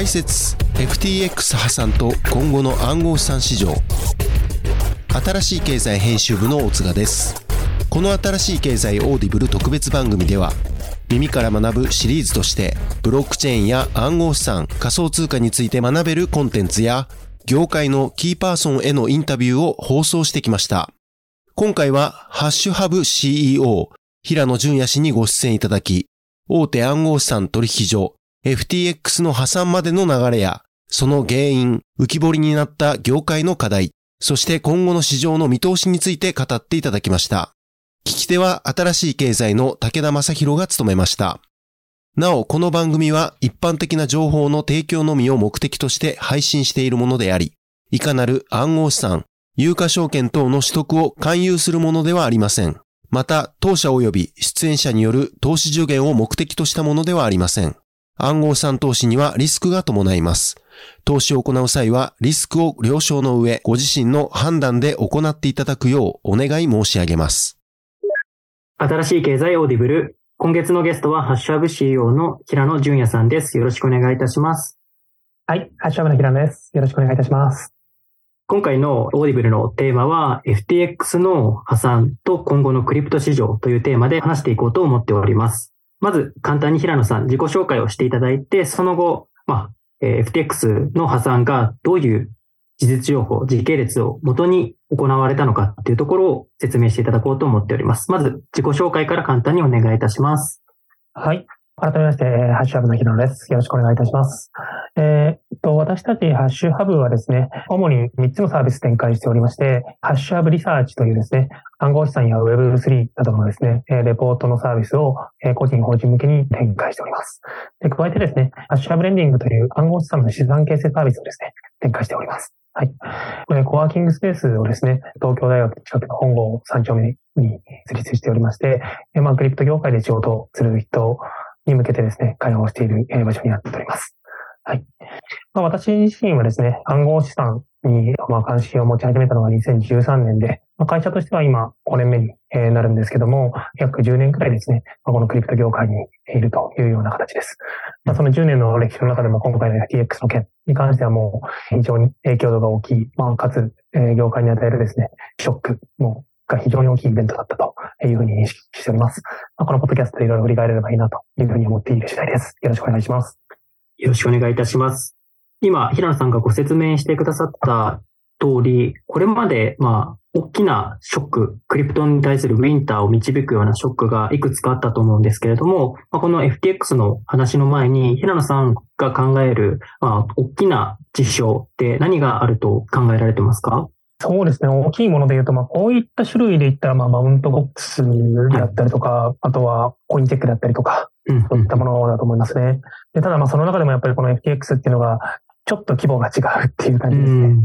解説 FTX 破産と今後の暗号資産市場。新しい経済編集部の大塚です。この新しい経済 Audible 特別番組では耳から学ぶシリーズとしてブロックチェーンや暗号資産仮想通貨について学べるコンテンツや業界のキーパーソンへのインタビューを放送してきました。今回は HashHub CEO 平野淳也氏にご出演いただき大手暗号資産取引所 FTX の破産までの流れや、その原因、浮き彫りになった業界の課題、そして今後の市場の見通しについて語っていただきました。聞き手は新しい経済の武田正宏が務めました。なお、この番組は一般的な情報の提供のみを目的として配信しているものであり、いかなる暗号資産、有価証券等の取得を勧誘するものではありません。また、当社及び出演者による投資助言を目的としたものではありません。暗号資産投資にはリスクが伴います。投資を行う際はリスクを了承の上、ご自身の判断で行っていただくようお願い申し上げます。新しい経済オーディブル。今月のゲストはハッシュアブ CEO の平野淳也さんです。よろしくお願いいたします。はい、 HashHub の平野です。よろしくお願いいたします。今回のオーディブルのテーマは FTX の破産と今後のクリプト市場というテーマで話していこうと思っております。まず簡単に平野さん自己紹介をしていただいて、その後、まあ、え FTX の破産がどういう事実情報、時系列を元に行われたのかっていうところを説明していただこうと思っております。まず自己紹介から簡単にお願いいたします。はい。改めまして、 HashHub の平野です。よろしくお願いいたします。えー、っと、私たちハッシュハブはですね、主に3つのサービス展開しておりまして、ハッシュハブリサーチというですね、暗号資産や Web3 などのですね、レポートのサービスを個人法人向けに展開しております。で加えてですね、ハッシュハブレンディングという暗号資産の資産形成サービスをですね、展開しております。はい。これ、コワーキングスペースをですね、東京大学近くの本郷3丁目に設立しておりまして、まあ、クリプト業界で仕事をする人に向けてですね、会話をしている場所になっております。はい。まあ、私自身はですね、暗号資産にまあ関心を持ち始めたのが2013年で、まあ、会社としては今5年目になるんですけども、約10年くらいですね、まあ、このクリプト業界にいるというような形です。まあ、その10年の歴史の中でも今回の FTX の件に関してはもう非常に影響度が大きい、まあ、かつ、え業界に与えるですね、ショックもが非常に大きいイベントだったというふうに認識しております。まあ、このポッドキャストでいろいろ振り返れればいいなというふうに思っている次第です。よろしくお願いします。よろしくお願いいたします。今、平野さんがご説明してくださった通り、これまで、まあ、大きなショック、クリプトに対するウィンターを導くようなショックがいくつかあったと思うんですけれども、まあ、この FTX の話の前に、平野さんが考える、まあ、大きな事象って何があると考えられてますか？そうですね。大きいもので言うと、まあ、こういった種類で言ったら、まあ、マウントボックスだったりとか、はい、あとはコインチェックだったりとか、そういったものだと思いますね。でただ、まあ、その中でもやっぱりこの FTX っていうのが、ちょっと規模が違うっていう感じですね。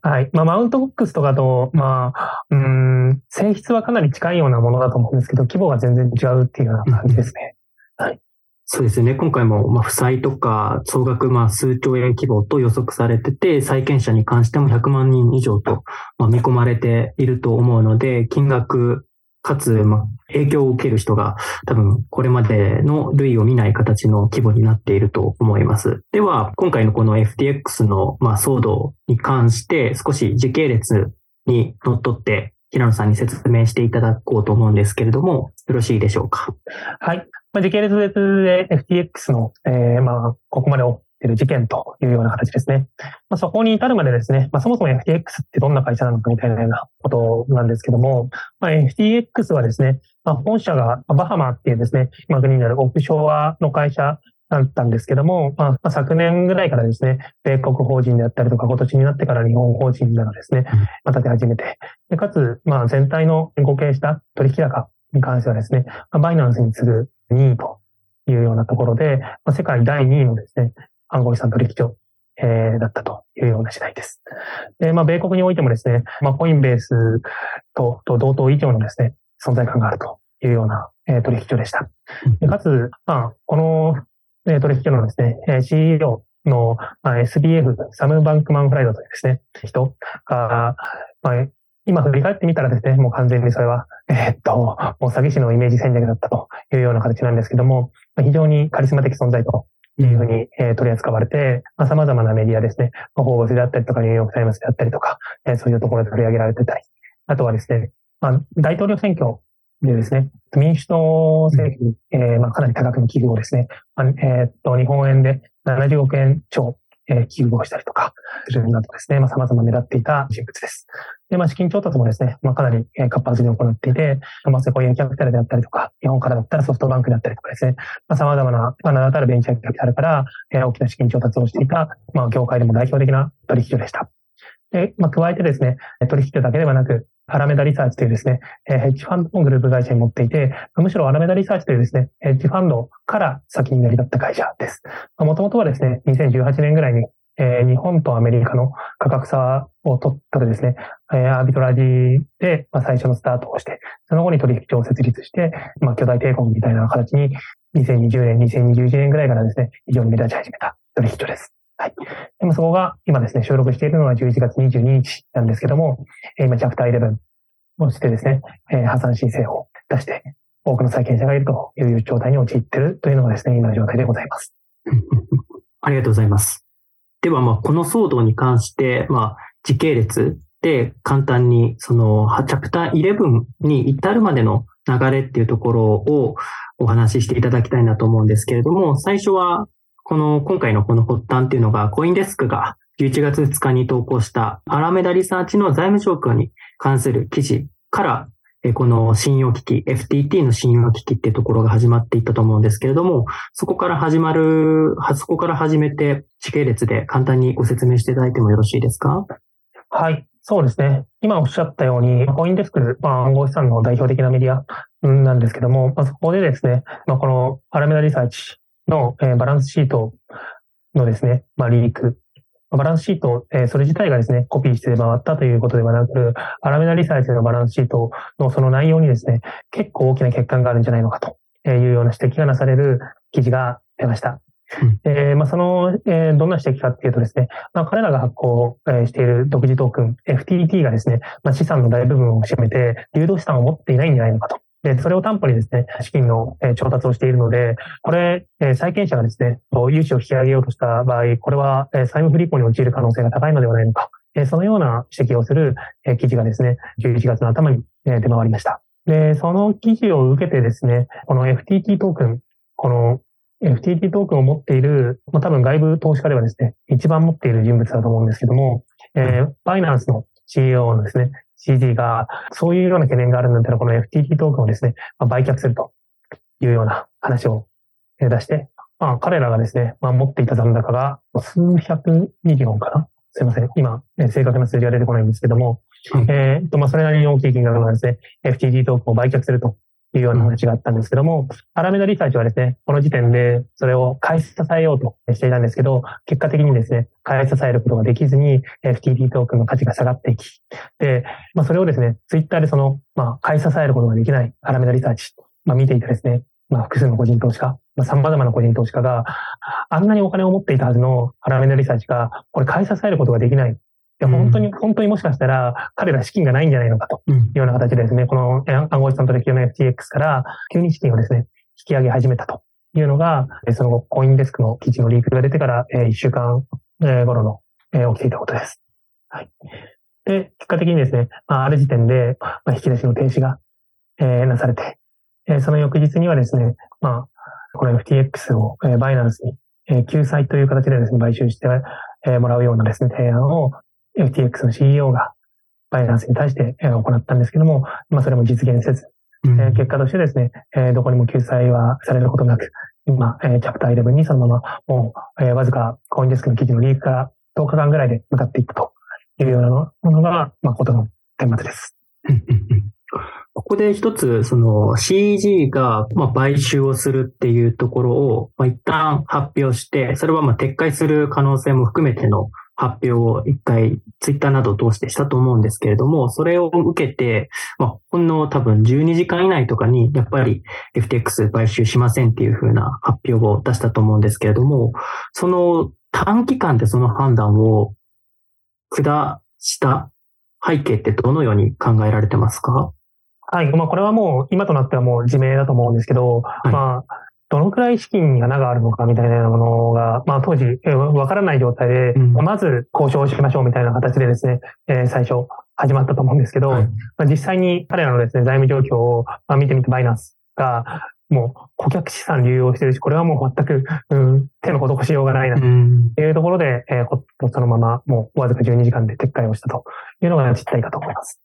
はい。まあ、マウントボックスとかと、まあ、うん、性質はかなり近いようなものだと思うんですけど、規模が全然違うっていうような感じですね。はい。そうですね。今回も、まあ、負債とか、総額、まあ、数兆円規模と予測されてて、債権者に関しても100万人以上と、まあ、見込まれていると思うので、金額、かつ、ま、影響を受ける人が多分これまでの類を見ない形の規模になっていると思います。では、今回のこの FTX の、ま、騒動に関して少し時系列にのっとって平野さんに説明していただこうと思うんですけれども、よろしいでしょうか？はい。まあ、時系列で FTX の、えー、まあ、ここまでている事件というような形ですね。まあ、そこに至るまでですね、まあ、そもそも FTX ってどんな会社なのかみたいなようなことなんですけども、まあ、FTX はですね、まあ、本社がバハマっていうですね、今国にあるオフショアの会社だったんですけども、まあ、昨年ぐらいからですね、米国法人であったりとか、今年になってから日本法人などですね、また出始めて、でかつ、まあ、全体の合計した取引高に関してはですね、バイナンスに次ぐ2位というようなところで、まあ、世界第2位のですね、暗号資産取引所、えー、だったというような次第です。で、まあ、米国においてもですね、まあ、コインベースとと同等以上のですね、存在感があるというような、えー、取引所でした。でかつ、まあ、この、えー、取引所のですね、えー、CEO の、まあ、SBF、サム・バンクマン・フライドというですね、人が、まあ、今振り返ってみたらですね、もう完全にそれは、えー、っと、もう詐欺師のイメージ戦略だったというような形なんですけども、非常にカリスマ的存在とっていうふうに、え取り扱われて、まあ、様々なメディアですね、フォーブスであったりとか、ニューヨークタイムズであったりとか、えそういうところで取り上げられてたり、あとはですね、まあ、大統領選挙でですね、民主党政府に、えー、まあ、かなり多額の寄付をですね、まあ、えー、っと、日本円で70億円超、えー、寄付をしたりとかするなどですね、まあ、様々狙っていた人物です。で、まあ、資金調達もですね、まあ、かなり活発に行っていて、まあ、セコイアキャピタルであったりとか、日本からだったらソフトバンクであったりとかですね、まあ、様々な、まあ、名だたるベンチャーキャピタルから、え、大きな資金調達をしていた、まあ、業界でも代表的な取引所でした。で、まあ、加えてですね、取引所だけではなく、アラメダリサーチというですね、ヘッジファンドのグループ会社に持っていて、むしろアラメダリサーチというですね、ヘッジファンドから先に成り立った会社です。もともとはですね、2018年ぐらいに、えー、日本とアメリカの価格差を取ってですね、えー、アービトラジーで、まあ、最初のスタートをして、その後に取引所を設立して、まあ、巨大抵抗みたいな形に、2020年、2021年ぐらいからですね、非常に目立ち始めた取引所です。はい。でもそこが今ですね、収録しているのは11月22日なんですけども、今、チャプター11をしてですねえ、破産申請を出して、多くの債権者がいるという状態に陥っているというのがですね、今の状態でございます。ありがとうございます。では、まあ、この騒動に関して、まあ、時系列で簡単に、その、チャプター11に至るまでの流れっていうところをお話ししていただきたいなと思うんですけれども、最初はこの、今回のこの発端っていうのが、コインデスクが11月2日に投稿したアラメダリサーチの財務状況に関する記事から、この信用危機、FTT の信用危機っていうところが始まっていったと思うんですけれども、そこから始まる、そこから始めて時系列で簡単にご説明していただいてもよろしいですか？はい。そうですね。今おっしゃったように、コインデスク、まあ、暗号資産の代表的なメディアなんですけども、まあ、そこでですね、まあ、このアラメダリサーチの、えー、バランスシートのですね、まあ、リーク。バランスシート、えー、それ自体がですね、コピーして回ったということではなく、アラメダリサーチのバランスシートのその内容にですね、結構大きな欠陥があるんじゃないのかというような指摘がなされる記事が出ました。うん、えー、まあ、その、えー、どんな指摘かっていうとですね、まあ、彼らが発行、えー、している独自トークン、FTT がですね、まあ、資産の大部分を占めて、流動資産を持っていないんじゃないのかと。で、それを担保にですね、資金の調達をしているので、これ、債権者がですね、融資を引き上げようとした場合、これは債務不履行に陥る可能性が高いのではないのか、そのような指摘をする記事がですね、11月の頭に出回りました。で、その記事を受けてですね、この FTT トークン、この FTT トークンを持っている、まあ、多分外部投資家ではですね、一番持っている人物だと思うんですけども、えー、バイナンスの CEO のですね、 CZ が、そういうような懸念があるんだったら、この FTT トークンをですね、まあ、売却するというような話を出して、まあ、彼らがですね、まあ、持っていた残高が数百ミリオンかな？すいません。今、ね、正確な数字が出てこないんですけども、うん、えっと、まあ、それなりに大きい金額がですね、FTT トークンを売却するというような話があったんですけども、アラメダリサーチはですね、この時点でそれを返し支えようとしていたんですけど、結果的にですね、返し支えることができずに、FTT トークンの価値が下がっていき、で、まあ、それをですね、ツイッターでその、まあ、返し支えることができないアラメダリサーチ、まあ、見ていてですね、まあ、複数の個人投資家、まあ、様々な個人投資家が、あんなにお金を持っていたはずのアラメダリサーチが、これ買い支えることができない。や、本当に、本当にもしかしたら、彼ら資金がないんじゃないのかというような形でですね、この暗号資産取引の FTX から急に資金をですね、引き上げ始めたというのが、そのコインデスクの記事のリークが出てから1週間頃の起きていたことです。はい。で、結果的にですね、ある時点で引き出しの停止がなされて、その翌日にはですね、まあ、この FTX をバイナンスに救済という形でですね、買収してもらうようなですね、提案を FTX の CEO がバイナンスに対して行ったんですけども、まあそれも実現せず、うん、結果としてですね、どこにも救済はされることなく、今、チャプター11にそのまま、もう、わずかコインデスクの記事のリークから10日間ぐらいで向かっていくというようなものが、まあ、ことの顛末です。ここで一つ、その CG がま買収をするっていうところを、ま一旦発表して、それはま撤回する可能性も含めての発表を一回ツイッターなどを通してしたと思うんですけれども、それを受けて、まあ、ほんの多分12時間以内とかに、やっぱり FTX 買収しませんっていう風な発表を出したと思うんですけれども、その短期間でその判断を下した背景ってどのように考えられてますか？はい。まあ、これはもう、今となってはもう自明だと思うんですけど、はい、まあ、どのくらい資金に穴があるのかみたいなものが、まあ当時、わからない状態で、まず交渉しましょうみたいな形でですね、え最初始まったと思うんですけど、はい、まあ、実際に彼らのですね、財務状況を見てみてバイナンスが、もう顧客資産流用してるし、これはもう全く、うん、手の施しようがないな、というところで、えー、そのままもうわずか12時間で撤回をしたというのが実態かと思います。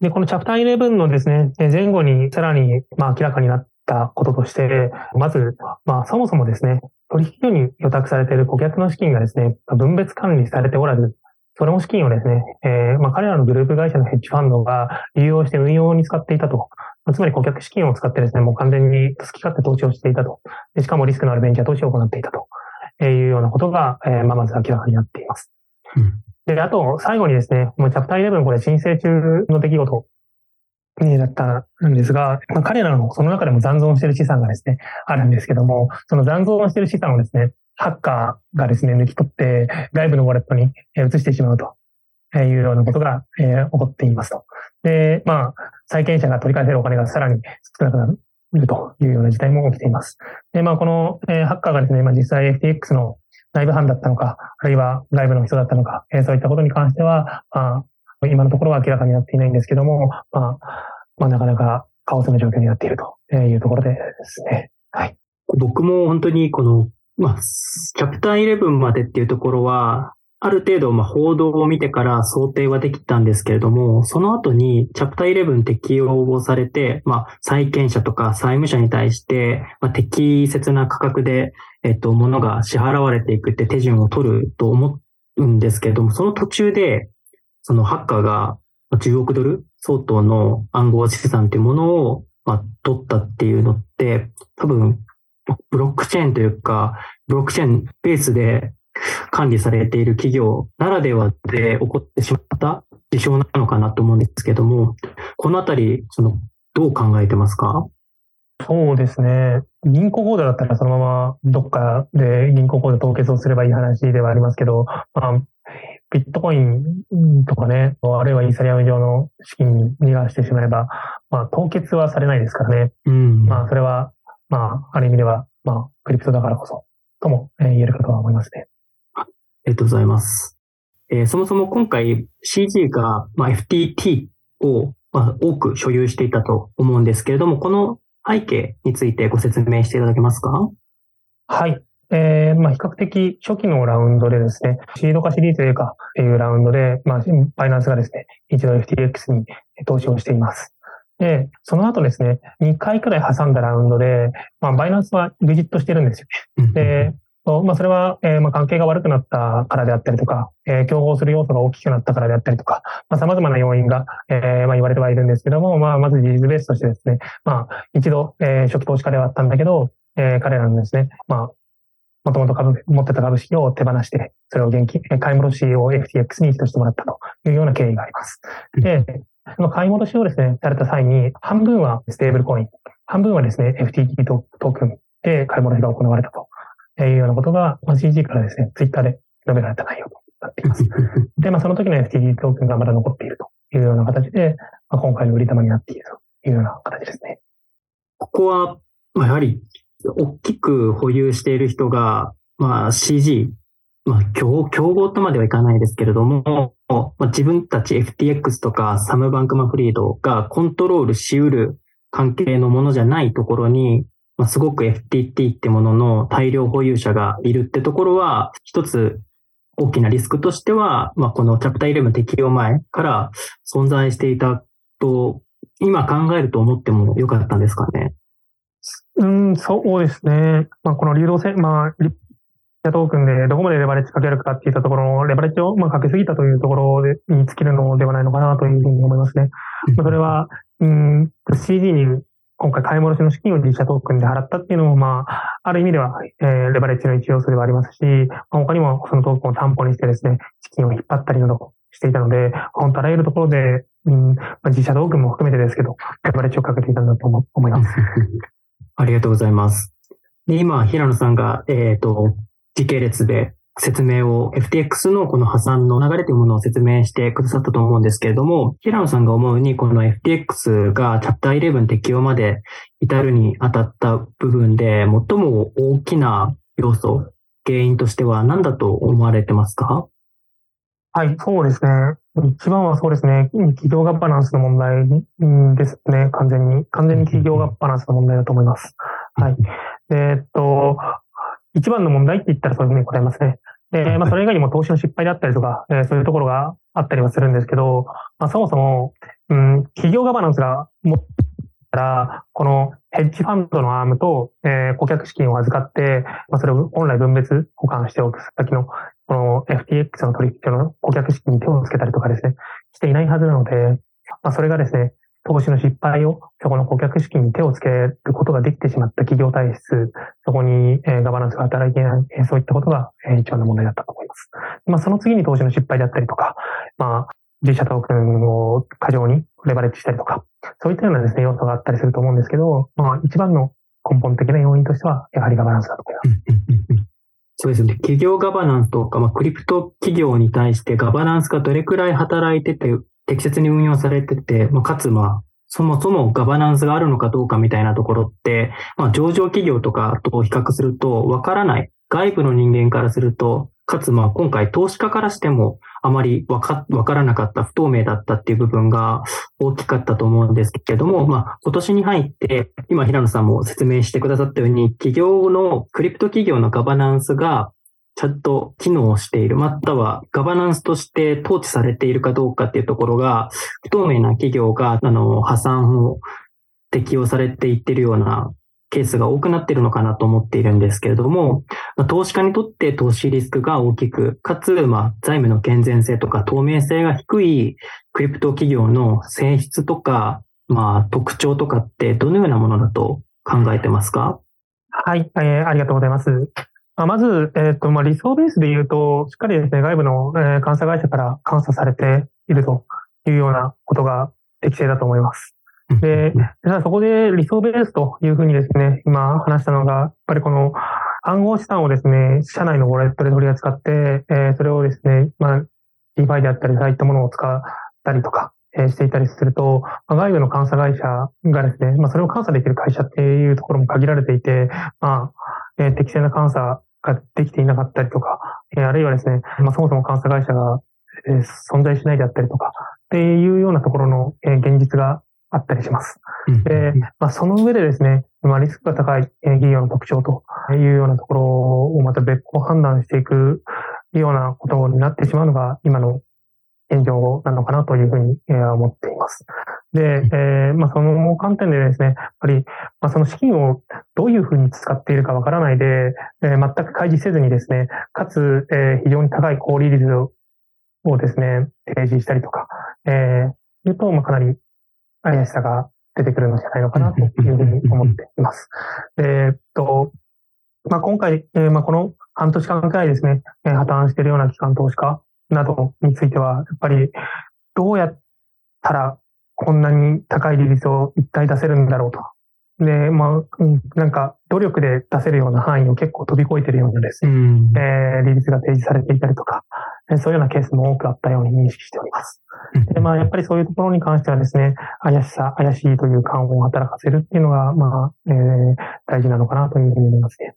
で、このチャプター11のですね、前後にさらに、まあ、明らかになったこととして、まず、まあ、そもそもですね、取引所に予託されている顧客の資金がですね、分別管理されておらず、それも資金をですね、えー、まあ、彼らのグループ会社のヘッジファンドが利用して運用に使っていたと。つまり顧客資金を使ってですね、もう完全に好き勝手投資をしていたと。でしかもリスクのあるベンチャー投資を行っていたというようなことが、えー、まあ、まず明らかになっています。うん、で、あと、最後にですね、もうチャプター11これ申請中の出来事だったんですが、まあ、彼らのその中でも残存している資産がですね、あるんですけども、その残存している資産をですね、ハッカーがですね、抜き取って外部のウォレットに移してしまうというようなことが、えー、起こっていますと。で、まあ、債権者が取り返せるお金がさらに少なくなるというような事態も起きています。で、まあ、この、えー、ハッカーがですね、まあ、実際 FTX の内部犯だったのか、あるいは外部の人だったのか、えー、そういったことに関しては、まあ、今のところは明らかになっていないんですけども、まあ、まあ、なかなかカオスな状況になっているというところでですね。はい。僕も本当にこの、まあ、チャプター11までっていうところは、ある程度、まあ、報道を見てから想定はできたんですけれども、その後に、チャプター11適用をされて、まあ、債権者とか債務者に対して、まあ、適切な価格で、えっと、物が支払われていくって手順を取ると思うんですけれども、その途中で、そのハッカーが10億ドル相当の暗号資産っていうものを、まあ、取ったっていうのって、多分、ブロックチェーンというか、ブロックチェーンベースで管理されている企業ならではで起こってしまった事象なのかなと思うんですけども、このあたり、その、どう考えてますか？そうですね。銀行口座だったらそのままどっかで銀行口座凍結をすればいい話ではありますけど、まあ、ビットコインとかね、あるいはイーサリアム上の資金に逃がしてしまえば、まあ、凍結はされないですからね。うん、まあ、それは、まあ、ある意味では、まあ、クリプトだからこそ、とも言えるかとは思いますね。ありがとうございます。えー、そもそも今回 CG が、まあ、FTT を、まあ、多く所有していたと思うんですけれども、この背景についてご説明していただけますか？はい。えー、まあ、比較的初期のラウンドでですね、シード化シリーズ A かっていうラウンドで、まあ、バイナンスがですね、一度 FTX に投資をしています。で、その後ですね、2回くらい挟んだラウンドで、まあ、バイナンスはグジットしてるんですよね。で、まあ、それは、えー、まあ、関係が悪くなったからであったりとか、えー、競合する要素が大きくなったからであったりとか、まあ、様々な要因が、えー、まあ、言われてはいるんですけども、まあ、まず事実ベースとしてですね、まあ、一度、えー、初期投資家ではあったんだけど、えー、彼らのですね、まあ、もともと株、持ってた株式を手放して、それを現金、買い戻しを FTX に移動してもらったというような経緯があります。で、その買い戻しをですね、された際に、半分はステーブルコイン、半分はですね、FTT トークンで買い戻しが行われたというようなことが、まあ、CG からですね、ツイッターで述べられた内容となっています。で、まあ、その時の FTT トークンがまだ残っているというような形で、まあ、今回の売り玉になっているというような形ですね。ここは、まあ、やはり、大きく保有している人が、まあ、CG、まあ、競合とまではいかないですけれども、まあ、自分たち FTX とかサム・バンクマ・フリードがコントロールしうる関係のものじゃないところに、まあ、すごく FTT ってものの大量保有者がいるってところは、一つ大きなリスクとしては、まあ、このチャプター11適用前から存在していたと、今考えると思ってもよかったんですかね。うん、そうですね。まあ、この流動性、まあ、リトークンでどこまでレバレッジかけるかっていったところの、レバレッジをまあかけすぎたというところでに尽きるのではないのかなというふうに思いますね。まあ、それは、うん、CG に今回買い戻しの資金を自社トークンで払ったっていうのも、まあ、ある意味では、えー、レバレッジの一要素ではありますし、まあ、他にもそのトークンを担保にしてですね、資金を引っ張ったりなどしていたので、本当あらゆるところで、うん、まあ、自社トークンも含めてですけど、レバレッジをかけていたんだと思います。ありがとうございます。で、今、平野さんが、えっ、ー、と、時系列で説明を、FTX のこの破産の流れというものを説明してくださったと思うんですけれども、平野さんが思うに、この FTX がチャプター11適用まで至るにあたった部分で、最も大きな要素、原因としては何だと思われてますか？はい、そうですね。一番はそうですね。企業ガバナンスの問題ですね。完全に。完全に企業ガバナンスの問題だと思います。はい。えっと、一番の問題って言ったらそういうふうに答えますね。で、まあ、それ以外にも投資の失敗であったりとか、えー、そういうところがあったりはするんですけど、まあ、そもそも、うん、企業ガバナンスがもったら、このヘッジファンドのアームと、えー、顧客資金を預かって、まあ、それを本来分別保管しておく先の、この FTX の取引所の顧客資金に手をつけたりとかですね、していないはずなので、まあ、それがですね、投資の失敗を、そこの顧客資金に手をつけることができてしまった企業体質、そこに、え、ガバナンスが働いていない、え、そういったことが、えー、一番の問題だったと思います。まあ、その次に投資の失敗であったりとか、まあ、自社トークンを過剰にレバレッジしたりとか、そういったようなですね、要素があったりすると思うんですけど、まあ、一番の根本的な要因としては、やはりガバナンスだと思います。そうですね。企業ガバナンスとか、まあ、クリプト企業に対してガバナンスがどれくらい働いてて、適切に運用されてて、まあ、かつ、まあ、そもそもガバナンスがあるのかどうかみたいなところって、まあ、上場企業とかと比較するとわからない。外部の人間からすると、かつまあ今回投資家からしてもあまりわかわからなかった不透明だったっていう部分が大きかったと思うんですけれども、まあ今年に入って今平野さんも説明してくださったように企業のクリプト企業のガバナンスがちゃんと機能している、またはガバナンスとして統治されているかどうかっていうところが、不透明な企業が、あの、破産を適用されていってるようなケースが多くなっているのかなと思っているんですけれども、投資家にとって投資リスクが大きく、かつ、まあ、財務の健全性とか透明性が低いクリプト企業の性質とか、まあ、特徴とかってどのようなものだと考えてますか？はい、えー、ありがとうございます。まあ、まず、えっ、ー、と、まあ、理想ベースで言うと、しっかりですね、外部の、えー、監査会社から監査されているというようなことが適正だと思います。で、そこで理想ベースというふうにですね、今話したのが、やっぱりこの暗号資産をですね、社内のウォレットで取り扱って、えー、それをですね、まあ、DeFi であったり、そういったものを使ったりとか、えー、していたりすると、まあ、外部の監査会社がですね、まあ、それを監査できる会社っていうところも限られていて、まあ、えー、適正な監査ができていなかったりとか、えあるいはですね、まあ、そもそも監査会社が、え存在しないであったりとか、っていうようなところの、え現実があったりします。で、まあ、その上でですね、まあ、リスクが高い企業の特徴というようなところをまた別個判断していくようなことになってしまうのが今の現状なのかなというふうに思っています。で、えー、まあ、その観点でですね、やっぱり、まあ、その資金をどういうふうに使っているかわからないで、えー、全く開示せずにですね、かつ、えー、非常に高い高利率をですね、提示したりとか、えー、いうと、まあ、かなり怪しさが出てくるのじゃないのかなというふうに思っています。えっと、まあ、今回、えー、まあ、この半年間くらいですね、えー、破綻しているような機関投資家などについては、やっぱりどうやったらこんなに高い利率を一体出せるんだろうと。で、まあ、なんか努力で出せるような範囲を結構飛び越えているようなですね、うん、えー、利率が提示されていたりとか、そういうようなケースも多くあったように認識しております。で、まあ、やっぱりそういうところに関してはですね、怪しさ、怪しいという感を働かせるっていうのが、まあ、えー、大事なのかなというふうに思いますね。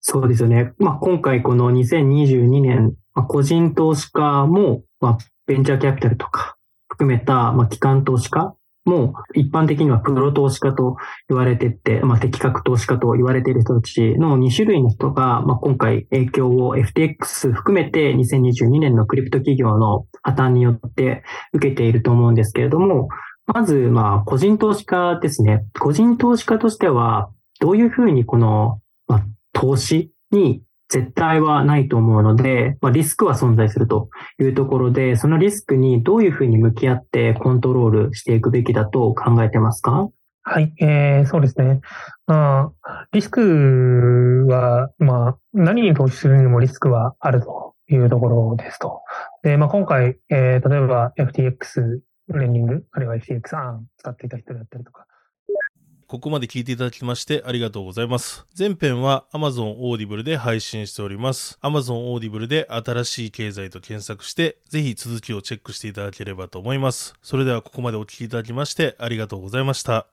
そうですよね。まあ、今回この2022年、まあ、個人投資家も、まあ、ベンチャーキャピタルとか含めた、まあ、機関投資家もう一般的にはプロ投資家と言われてて、まあ、適格投資家と言われている人たちの2種類の人が、まあ、今回影響を FTX 含めて2022年のクリプト企業の破綻によって受けていると思うんですけれども、まず、まあ、個人投資家ですね。個人投資家としては、どういうふうにこの、まあ、投資に絶対はないと思うので、まあ、リスクは存在するというところで、そのリスクにどういうふうに向き合ってコントロールしていくべきだと考えてますか？はい、えー、そうですね。まあ、リスクは、まあ、何に投資するにもリスクはあるというところですと。で、まあ、今回、えー、例えば FTX レンディング、あるいは FTX アン使っていた人だったりとか、ここまで聞いていただきましてありがとうございます。前編は Amazon Audible で配信しております。Amazon Audible で新しい経済と検索して、ぜひ続きをチェックしていただければと思います。それではここまでお聞きいただきましてありがとうございました。